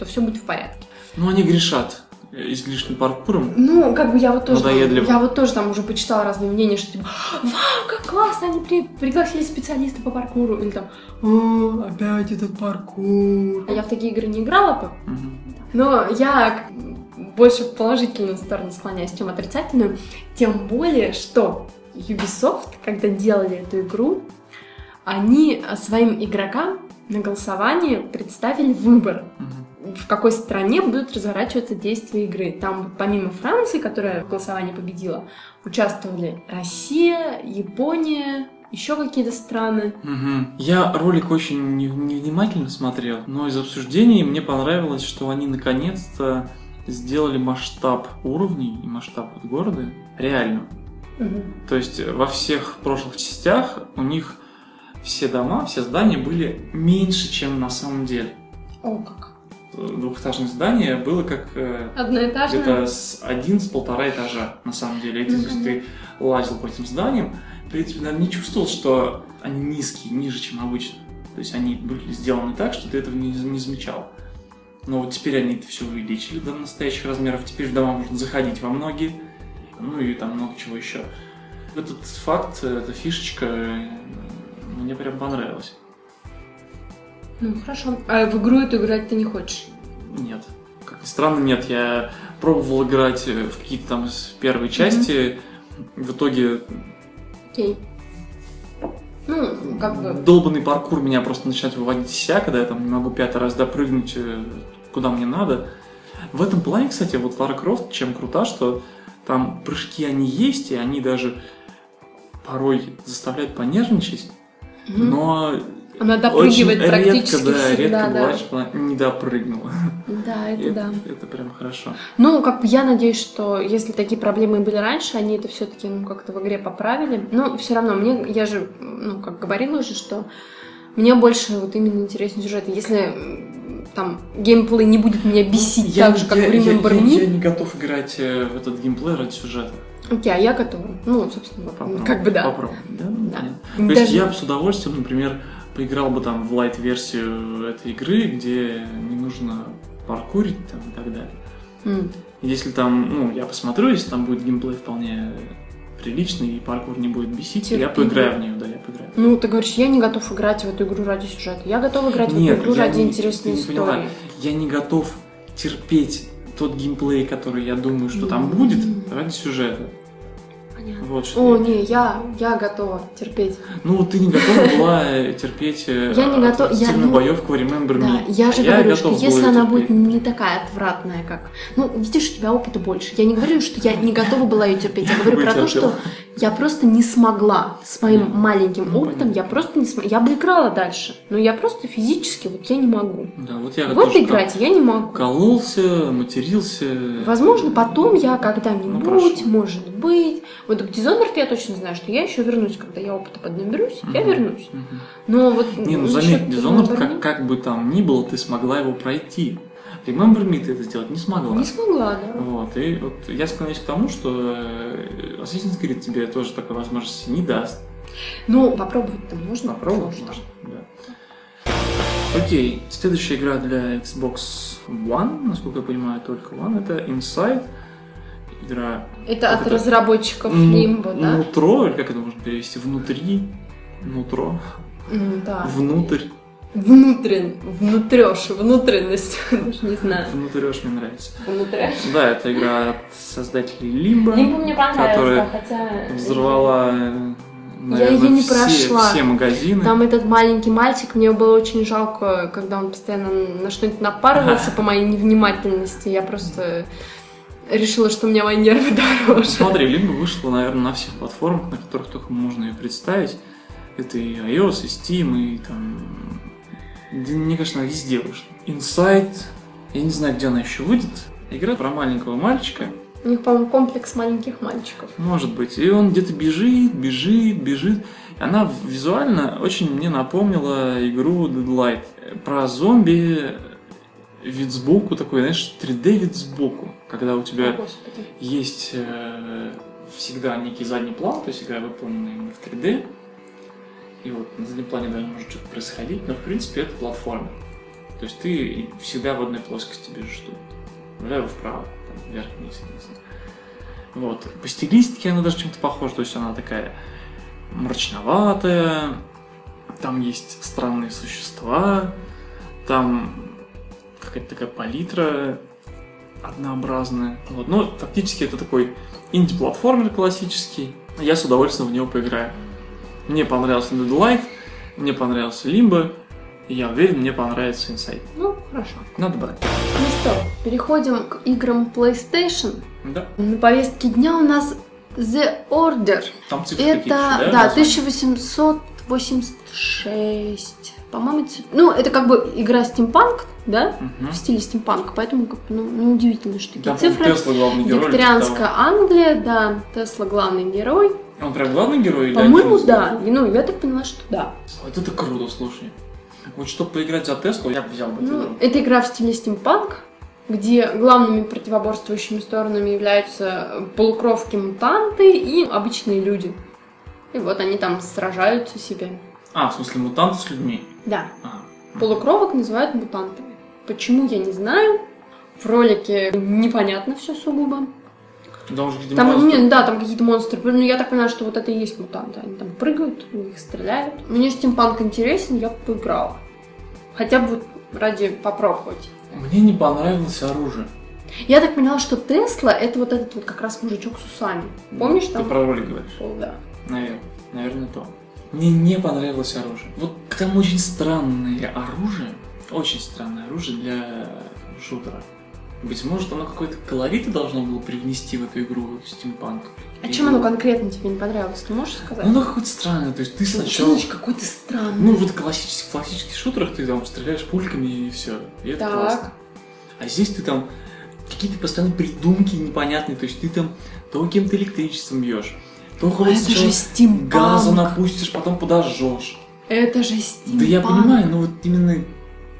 то все будет в порядке. Ну, они грешат излишним паркуром. Ну, как бы я вот тоже, там- Надоедливо. я вот тоже там уже почитала разные мнения, что типа, вау, как классно, они при- пригласили специалиста по паркуру, или там, «О, опять этот паркур. А я в такие игры не играла, по- Мгм. Но я больше в положительную сторону склоняюсь, чем отрицательную, тем более, что Ubisoft, когда делали эту игру, они своим игрокам на голосование представили выбор, в какой стране будут разворачиваться действия игры. Там помимо Франции, которая в голосовании победила, участвовали Россия, Япония, еще какие-то страны. Мгм. Я ролик очень не- невнимательно смотрел, но из обсуждений мне понравилось, что они наконец-то сделали масштаб уровней и масштаб города реальным. То есть э, во всех прошлых частях у них все дома, все здания были меньше, чем на самом деле. О, как. Э, Двухэтажное здание было как э, Одноэтажная. где-то с один с полтора этажа на самом деле. И ты, Ну, то есть ты лазил по этим зданиям, принципе, наверное, не чувствовал, что они низкие, ниже, чем обычно. То есть они были сделаны так, что ты этого не, не замечал. Но вот теперь они это все увеличили до настоящих размеров. Теперь в дома можно заходить во многие. Ну и там много чего еще. Этот факт, эта фишечка э, мне прям понравилась. Ну, хорошо. А в игру эту играть ты не хочешь? Нет. Как ни странно, нет. Я пробовал играть э, в какие-то там с первой части. В итоге Окей. Ну, как бы... долбанный паркур меня просто начинает выводить из себя, когда я там не могу пятый раз допрыгнуть э, куда мне надо. В этом плане, кстати, вот Лара Крофт чем крута, что там прыжки они есть, и они даже порой заставляют понервничать, мгм. но Она допрыгивает очень практически редко, да, всегда, редко да. бывает, что она не допрыгнула. Да, И это да. это прям хорошо. Ну, как бы я надеюсь, что если такие проблемы были раньше, они это все-таки ну, как-то в игре поправили. Но все равно, мне, я же, ну, как говорила уже, что мне больше вот именно интересен сюжет. Если там геймплей не будет меня бесить Ну, Я- так же, как я- в Remember я- Me, Я не готов играть э, в этот геймплей ради сюжета. окей, а я готова. Ну, собственно, Попробуем. как бы да. Попробуем. Да, ну, Да. понятно. То есть Даже- я бы с удовольствием, например, поиграл бы там в лайт-версию этой игры, где не нужно паркурить там и так далее. М. Если там, ну, я посмотрю, если там будет геймплей вполне приличный и паркур не будет бесить, я Терпимо. поиграю в нее, да, я поиграю. Ну, ты говоришь, я не готов играть в эту игру ради сюжета. Я готова играть в Нет, эту игру я ради не- интересной ты не поняла. истории. Я не готов терпеть тот геймплей, который я думаю, что там будет, ради сюжета. Понятно. Вот что. О, я- не, я, я готова терпеть. Ну, ты не готова была э, терпеть э, Я не готова- я, ну, боевку Remember Да, Me. я же А говорю, что если она терпеть. будет не такая отвратная, как... Ну, видишь, у тебя опыта больше. Я не говорю, что я не готова была ее терпеть. Я говорю про то, что я просто не смогла с моим Понятно. маленьким Ну, опытом, понятно. я просто не смогла. Я бы играла дальше, но я просто физически, вот я не могу. Да, вот я В тоже это играть я не могу. кололся, матерился. Возможно, потом я Ну, когда-нибудь, может быть. Вот к Dishonored я точно знаю, что я еще вернусь, когда я опыта поднаберусь, я Мгм. вернусь. Мгм. Но вот Не, ну заметь, Dishonored, как, как бы там ни было, ты смогла его пройти. Remember Me ты это сделать не смогла. не смогла, да. Вот, и вот я склоняюсь к тому, что э, Assassin's Creed тебе тоже такой возможности не даст. Ну, попробовать-то можно. Попробовать Что можно, да. Окей, следующая игра для Xbox One, насколько я понимаю, только One, это Inside. Игра Это от это? разработчиков Limbo, да? нутро, или как это можно перевести? Внутри, нутро, Ну, да. внутрь, Внутрен, внутрешь, внутренность, даже не знаю. внутрешь мне нравится. Внутрешь. Да, это игра от создателей Limbo, Limbo мне которая хотя... взорвала, наверное, её не все, прошла. все магазины. Там этот маленький мальчик, мне было очень жалко, когда он постоянно на что-нибудь напарывался по моей невнимательности. Я просто решила, что у меня мои нервы дороже. Смотри, Limbo вышла, наверное, на всех платформах, на которых только можно ее представить. Это и iOS, и Steam, и там... Мне кажется, она везде вышла. Inside, я не знаю, где она еще выйдет. Игра про маленького мальчика, У них, по-моему, комплекс маленьких мальчиков. может быть. И он где-то бежит, бежит, бежит. Она визуально очень мне напомнила игру Deadlight. Про зомби вид сбоку такой, знаешь, 3D вид сбоку. Когда у О, тебя Господи. есть э, всегда некий задний план, то есть игра выполнена именно в 3D. И вот на заднем плане даже может что-то происходить, но в принципе это платформа. То есть ты всегда в одной плоскости бежишь тут. Влево-вправо, там, вверх-вниз, вниз. Вот. По стилистике она даже чем-то похожа, то есть она такая мрачноватая, там есть странные существа, там какая-то такая палитра однообразная. Вот. Но фактически это такой инди-платформер классический. я с удовольствием в него поиграю. Мне понравился Deadlight, мне понравился Limbo, и я уверен, мне понравится Inside. Ну, хорошо. Надо брать. Ну что, переходим к играм PlayStation. Да. На повестке дня у нас The Order. Там цифры Это, да? да, названия? 1886. По-моему, это- ну, это как бы игра стимпанк, да? Мгм. В стиле стимпанк, поэтому как бы, ну, неудивительно, что такие по-моему, цифры. Тесла главный герой. Викторианская Англия, да, Тесла главный герой. Он прям главный герой? или По-моему, да. Ну, я так поняла, что да. Вот это круто, слушай. Вот чтобы поиграть за Теслу, я бы взял бы Ну, игру. это игра в стиле стимпанк, где главными противоборствующими сторонами являются полукровки-мутанты и обычные люди. И вот они там сражаются себе. А, в смысле, мутанты с людьми. Да, А. полукровок называют мутантами. Почему, я не знаю. В ролике непонятно все сугубо. Где-то Там, монстры. не, да, там какие-то монстры. Ну, я так понимаю, что вот это и есть мутанты. Они там прыгают, в них стреляют. Мне стимпанк интересен, я бы поиграла. Хотя бы вот ради попробовать. Мне не понравилось оружие. Я так поняла, что Тесла это вот этот вот как раз мужичок с усами. Помнишь Ты там? про ролик говоришь? Пол, да. Наверное. Наверное, то. Мне не понравилось оружие. Вот там очень странное оружие. Очень странное оружие для шутера. Быть может, оно какой-то колорит должно было привнести в эту игру стимпанк. А И- чем оно конкретно тебе не понравилось? Ты можешь сказать? Ну, оно какое-то странное. То есть ты Что сначала... значит какой-то странный? Ну, вот классических, классических шутерах ты там стреляешь пульками и все. И это Так. классно. А здесь ты там какие-то постоянно придумки непонятные. То есть ты там то каким-то электричеством бьешь, то хоть это же стимпанк. газу напустишь, потом подожжешь. Это же стимпанк. Да я понимаю, но вот именно...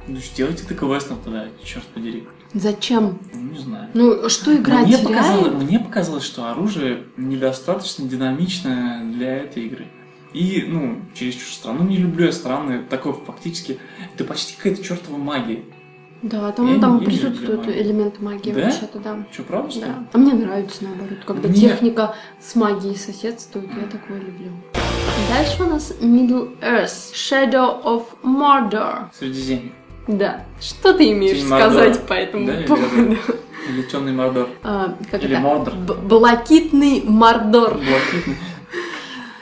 Ну, сделайте это квестом тогда, черт подери. Зачем? Не знаю. Ну, что игра мне, показалось, мне показалось, что оружие недостаточно динамичное для этой игры. И, ну, чересчур странно. Ну, не люблю я странные, такое фактически... Это почти какая-то чертова магия. Да, там, Я там я присутствует магию. элемент магии Да? вообще-то, да. Что, правда, что? Да. А мне нравится наоборот, когда Мне- техника с магией соседствует, я такое люблю. Дальше у нас Middle Earth, Shadow of Mordor. Средиземье. Да. Что ты имеешь Тень сказать по этому Да, поводу? Или темный Мордор. А, как Или это? Мордор. Б- Блакитный Мордор. Блакитный.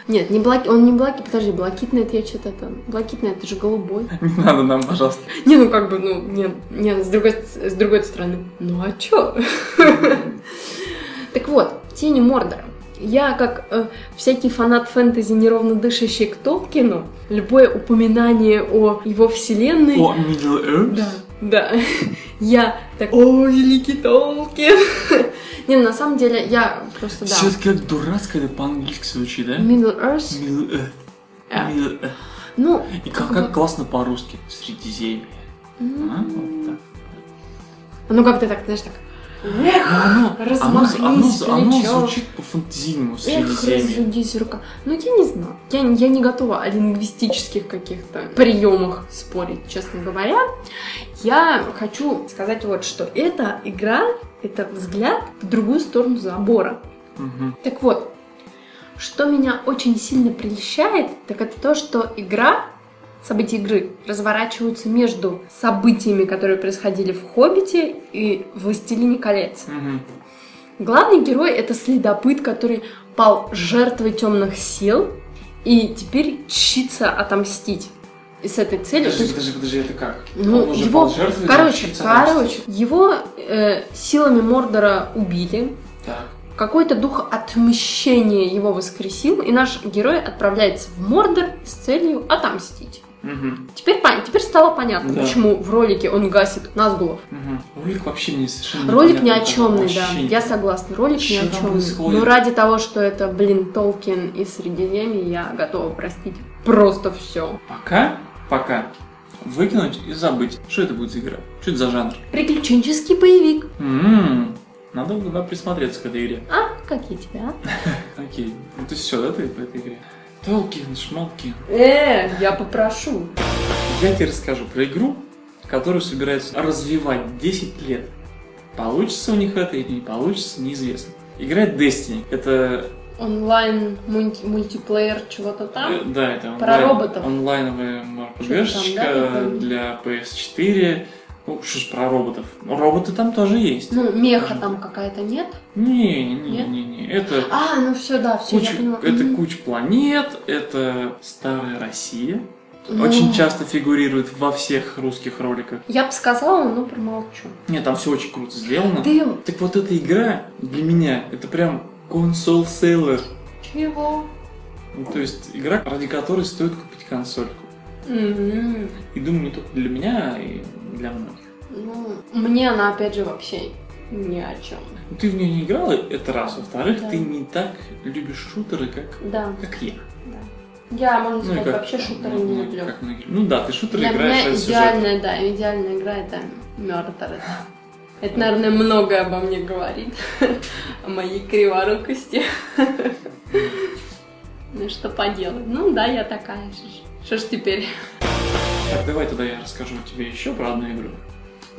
Нет, не блаки, он не блаки, подожди, блакитный это я что-то это, блакитный это же голубой. Не надо нам, пожалуйста. Не, ну как бы, ну, не, не, с другой, с другой стороны. Ну а чё? Так вот, Тени Мордора. Я, как э, всякий фанат фэнтези, неровно дышащий к Толкину, любое упоминание о его вселенной... О, Middle Earth? Да, да. Я так, о, великий Толкин. Не, на самом деле, я просто, да. Все-таки как дурацко это по-английски звучит, да? Middle Earth. Middle Earth. А. Middle Earth. Ну, И как, как как классно по-русски. Средиземье. А? Вот так. ну как ты так, знаешь, так... Эх, Оно, размахнись оно, оно, оно звучит по-фантазийному, Эх, Средиземье. рука. Ну, я не знаю. Я, я не готова о лингвистических каких-то приемах спорить, честно говоря. Я хочу сказать вот, что эта игра, это взгляд в другую сторону забора. Мгм. Так вот, что меня очень сильно прельщает, так это то, что игра, события игры разворачиваются между событиями, которые происходили в «Хоббите» и «Властелине колец». Мгм. Главный герой это следопыт, который пал жертвой темных сил и теперь чится отомстить. И с этой целью. Подожди, есть, подожди, подожди, это как? ну, Он его, жертвой, короче, короче, его э, силами Мордора убили. Так. Какой-то дух отмщения его воскресил, и наш герой отправляется в Мордор с целью отомстить. Мгм. Теперь, теперь стало понятно, Да. почему в ролике он гасит Назгулов. Мгм. Ролик вообще не совершенно Ролик ни о чемный, да. Я согласна. Ролик ни Чё о чемный. происходит? Но ради того, что это, блин, Толкин и Средиземье, я готова простить просто все. Пока, пока выкинуть и забыть. Что это будет за игра? Что это за жанр? Приключенческий боевик. М-м, Надо, надо присмотреться к этой игре. А, какие тебя? Окей. Ну ты все, да, ты по этой игре? Толкин, Шмалкин. Э, я попрошу. Я тебе расскажу про игру, которую собираются развивать 10 лет. Получится у них это или не получится, неизвестно. Играет Destiny. Это... Онлайн мульти- мультиплеер чего-то э, там. да, это Про роботов. онлайновая там, да, для PS4 Ну, что ж про роботов? Ну, Роботы там тоже есть. Ну, меха там какая-то нет? Не, не, Нет? не, не. Это А, ну все, да, все, куча, я поняла. это куча планет, это старая Россия. Ну, Очень часто фигурирует во всех русских роликах. Я бы сказала, но промолчу. Нет, там все очень круто сделано. Ты Так вот эта игра для меня это прям консоль селлер. чего? Ну, то есть игра, ради которой стоит купить консольку. М, И думаю, не только для меня, и для многих. Ну, мне она, опять же, вообще ни о чем. Ну, Ты в нее не играла, это раз. Во-вторых, Да. ты не так любишь шутеры, как, Да, как я. да. Я, можно Ну, сказать, как- вообще шутеры ну, не ну, люблю. как. Ну да, ты шутеры Для играешь меня сюжета. идеальная, да, идеальная игра это Мёртер. Это, наверное, многое обо мне говорит. О моей криворукости. Ну, что поделать. Ну, да, я такая же. Что ж теперь? Так, давай тогда я расскажу тебе еще про одну игру,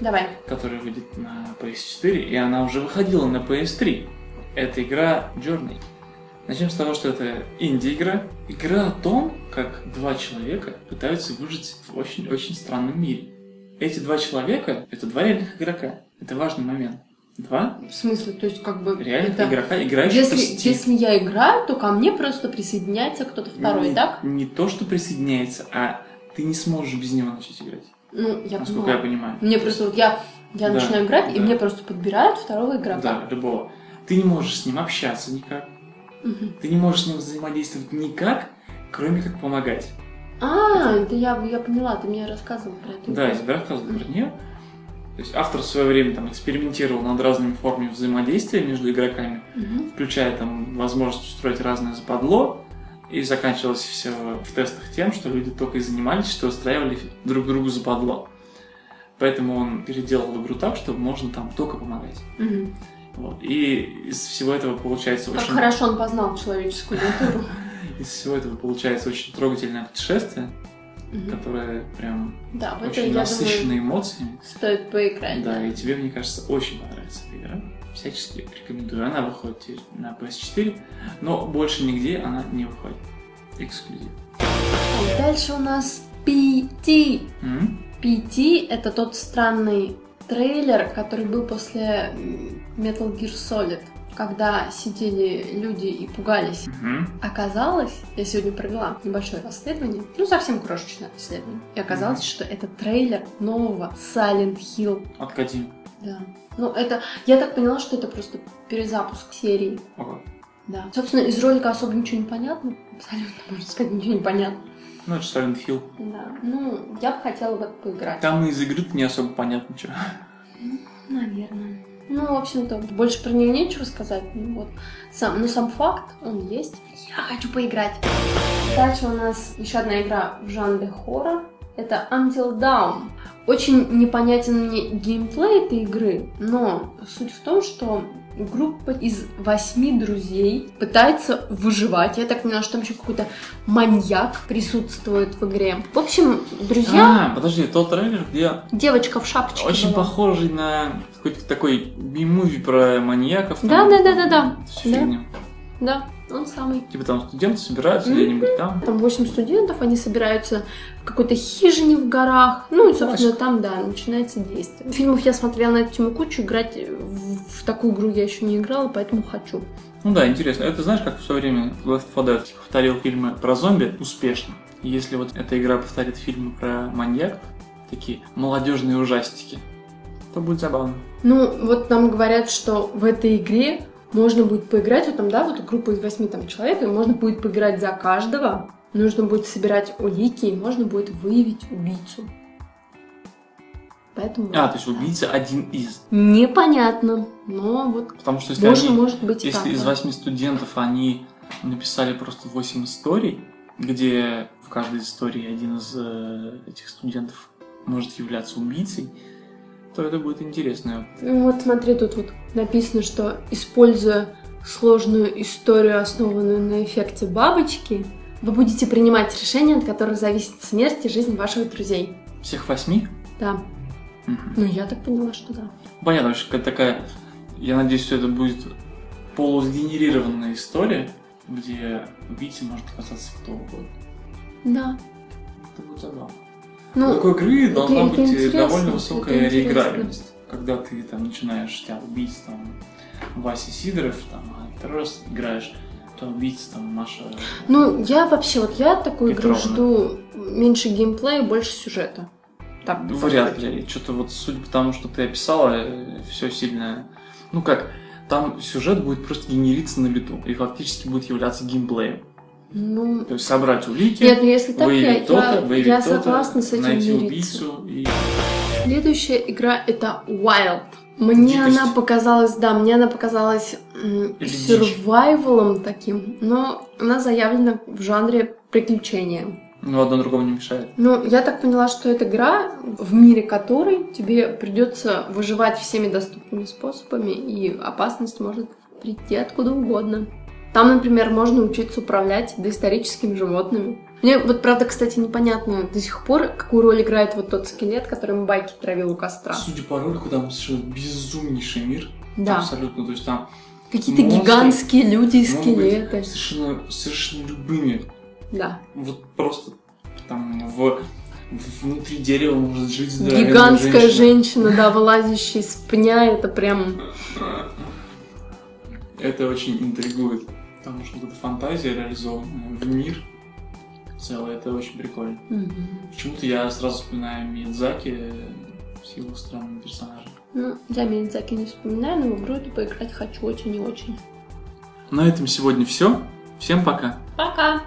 Давай. которая выйдет на PS4, и она уже выходила на PS3. Это игра Journey. Начнем с того, что это инди-игра. Игра о том, как два человека пытаются выжить в очень-очень странном мире. Эти два человека — это два реальных игрока. Это важный момент. Два В смысле, то есть, как бы... реальных это- игрока, играющих Если, если я играю, то ко мне просто присоединяется кто-то второй, не, так? Не то, что присоединяется, а ты не сможешь без него начать играть. Ну, я насколько я поняла. понимаю. Мне просто вот я, я Да, начинаю играть, и да. мне просто подбирают второго игрока. Да, любого. Ты не можешь с ним общаться никак. Мгм. Ты не можешь с ним взаимодействовать никак, кроме как помогать. А, это я, я поняла, ты мне рассказывал про это. Да, я тебе рассказывал про нее. То есть автор в свое время там экспериментировал над разными формами взаимодействия между игроками, Мгм. включая там возможность устроить разное западло. И заканчивалось все в тестах тем, что люди только и занимались, что устраивали друг другу западло. Поэтому он переделал игру так, чтобы можно там только помогать. Мгм. Вот. И из всего этого получается Как очень... хорошо он познал человеческую натуру. Из всего этого получается очень трогательное путешествие, которое прям Да, это, очень насыщенное думаю, эмоциями. стоит поиграть. Да, и тебе, мне кажется, очень понравится эта игра. Всячески рекомендую. Она выходит на PS4, но больше нигде она не выходит. Эксклюзив. Дальше у нас PT. М? PT — это тот странный трейлер, который был после Metal Gear Solid, когда сидели люди и пугались. Мгм. Оказалось, я сегодня провела небольшое расследование, ну совсем крошечное расследование, и оказалось, Мгм. что это трейлер нового Silent Hill. От Кадим. Да. Ну, это, я так поняла, что это просто перезапуск серии. Ого. Да. Собственно, из ролика особо ничего не понятно. Абсолютно, можно сказать, ничего не понятно. Ну, это Silent Hill. Да. Ну, я бы хотела в это поиграть. Там из игры не особо понятно, что. Наверное. Ну, в общем-то, больше про нее нечего сказать. Ну, вот. Сам, но сам факт, он есть. Я хочу поиграть. Дальше у нас еще одна игра в жанре хоррор. Это Until Dawn. Очень непонятен мне геймплей этой игры, но суть в том, что группа из восьми друзей пытается выживать. Я так поняла, что там еще какой-то маньяк присутствует в игре. В общем, друзья, А, подожди, тот трейлер, где девочка в шапочке очень была. похожий на какой-то такой би-муви про маньяков. Да, да, да, да, да. Да. Да, он самый. Типа там студенты собираются Мгм. где-нибудь там. Там 8 студентов, они собираются в какой-то хижине в горах. Ну и, собственно, Классика. там, да, начинается действие. Фильмов я смотрела на эту тему кучу, играть в, в такую игру я еще не играла, поэтому хочу. Ну да, интересно. Это знаешь, как в свое время Left 4 Dead повторил фильмы про зомби успешно. Если вот эта игра повторит фильмы про маньяков, такие молодежные ужастики, то будет забавно. Ну, вот нам говорят, что в этой игре можно будет поиграть, вот там, да, вот группа из восьми там человек, и можно будет поиграть за каждого. Нужно будет собирать улики, и можно будет выявить убийцу. Поэтому А, то есть убийца один из. непонятно, но вот Потому что если, можно, они- может быть, если так, из да. восьми студентов они написали просто восемь историй, где в каждой истории один из э, этих студентов может являться убийцей, то это будет интересно. Ну вот смотри, тут вот написано, что используя сложную историю, основанную на эффекте бабочки, вы будете принимать решения, от которых зависит смерть и жизнь ваших друзей. Всех восьми? Да. Мгм. Ну, я так поняла, что да. Понятно, какая-то такая, я надеюсь, что это будет полусгенерированная история, где убийцей может оказаться кто угодно. Да. Это будет забавно. Ну, у такой игры должна это, быть это довольно высокая реиграбельность. Когда ты там начинаешь тебя убить там Вася Сидоров, там, а второй раз играешь, то убийца там Маша. Ну, я вообще, вот я такую Петровна. игру жду меньше геймплея, больше сюжета. Так, Вряд ли. Что-то вот, судя по тому, что ты описала, все сильно... Ну как, там сюжет будет просто генериться на лету и фактически будет являться геймплеем. Ну... То есть собрать улики, Нет, ну если так, выявить я, то-то, я, выявить я то-то, согласна с этим найти мириться. убийцу и... Следующая игра это Wild. Мне Дикость. она показалась, да, мне она показалась сюрвайвалом таким, но она заявлена в жанре приключения. Ну, одно другому не мешает. Ну, я так поняла, что это игра, в мире которой тебе придется выживать всеми доступными способами, и опасность может прийти откуда угодно. Там, например, можно учиться управлять доисторическими животными. Мне вот, правда, кстати, непонятно до сих пор, какую роль играет вот тот скелет, который байки травил у костра. Судя по ролику, там совершенно безумнейший мир. Да. Абсолютно. То есть там Какие-то гигантские люди и скелеты. совершенно, совершенно любыми. Да. Вот просто там в, внутри дерева может жить здоровенная Гигантская женщина. женщина, да, вылазящая из пня, это прям... Это очень интригует. Потому что вот эта фантазия реализованная в мир целый, это очень прикольно. Мгм. Почему-то я сразу вспоминаю Миядзаки с его странными персонажами. Ну, я Миядзаки не вспоминаю, но в игру эту поиграть хочу очень и очень. На этом сегодня все. Всем пока. Пока!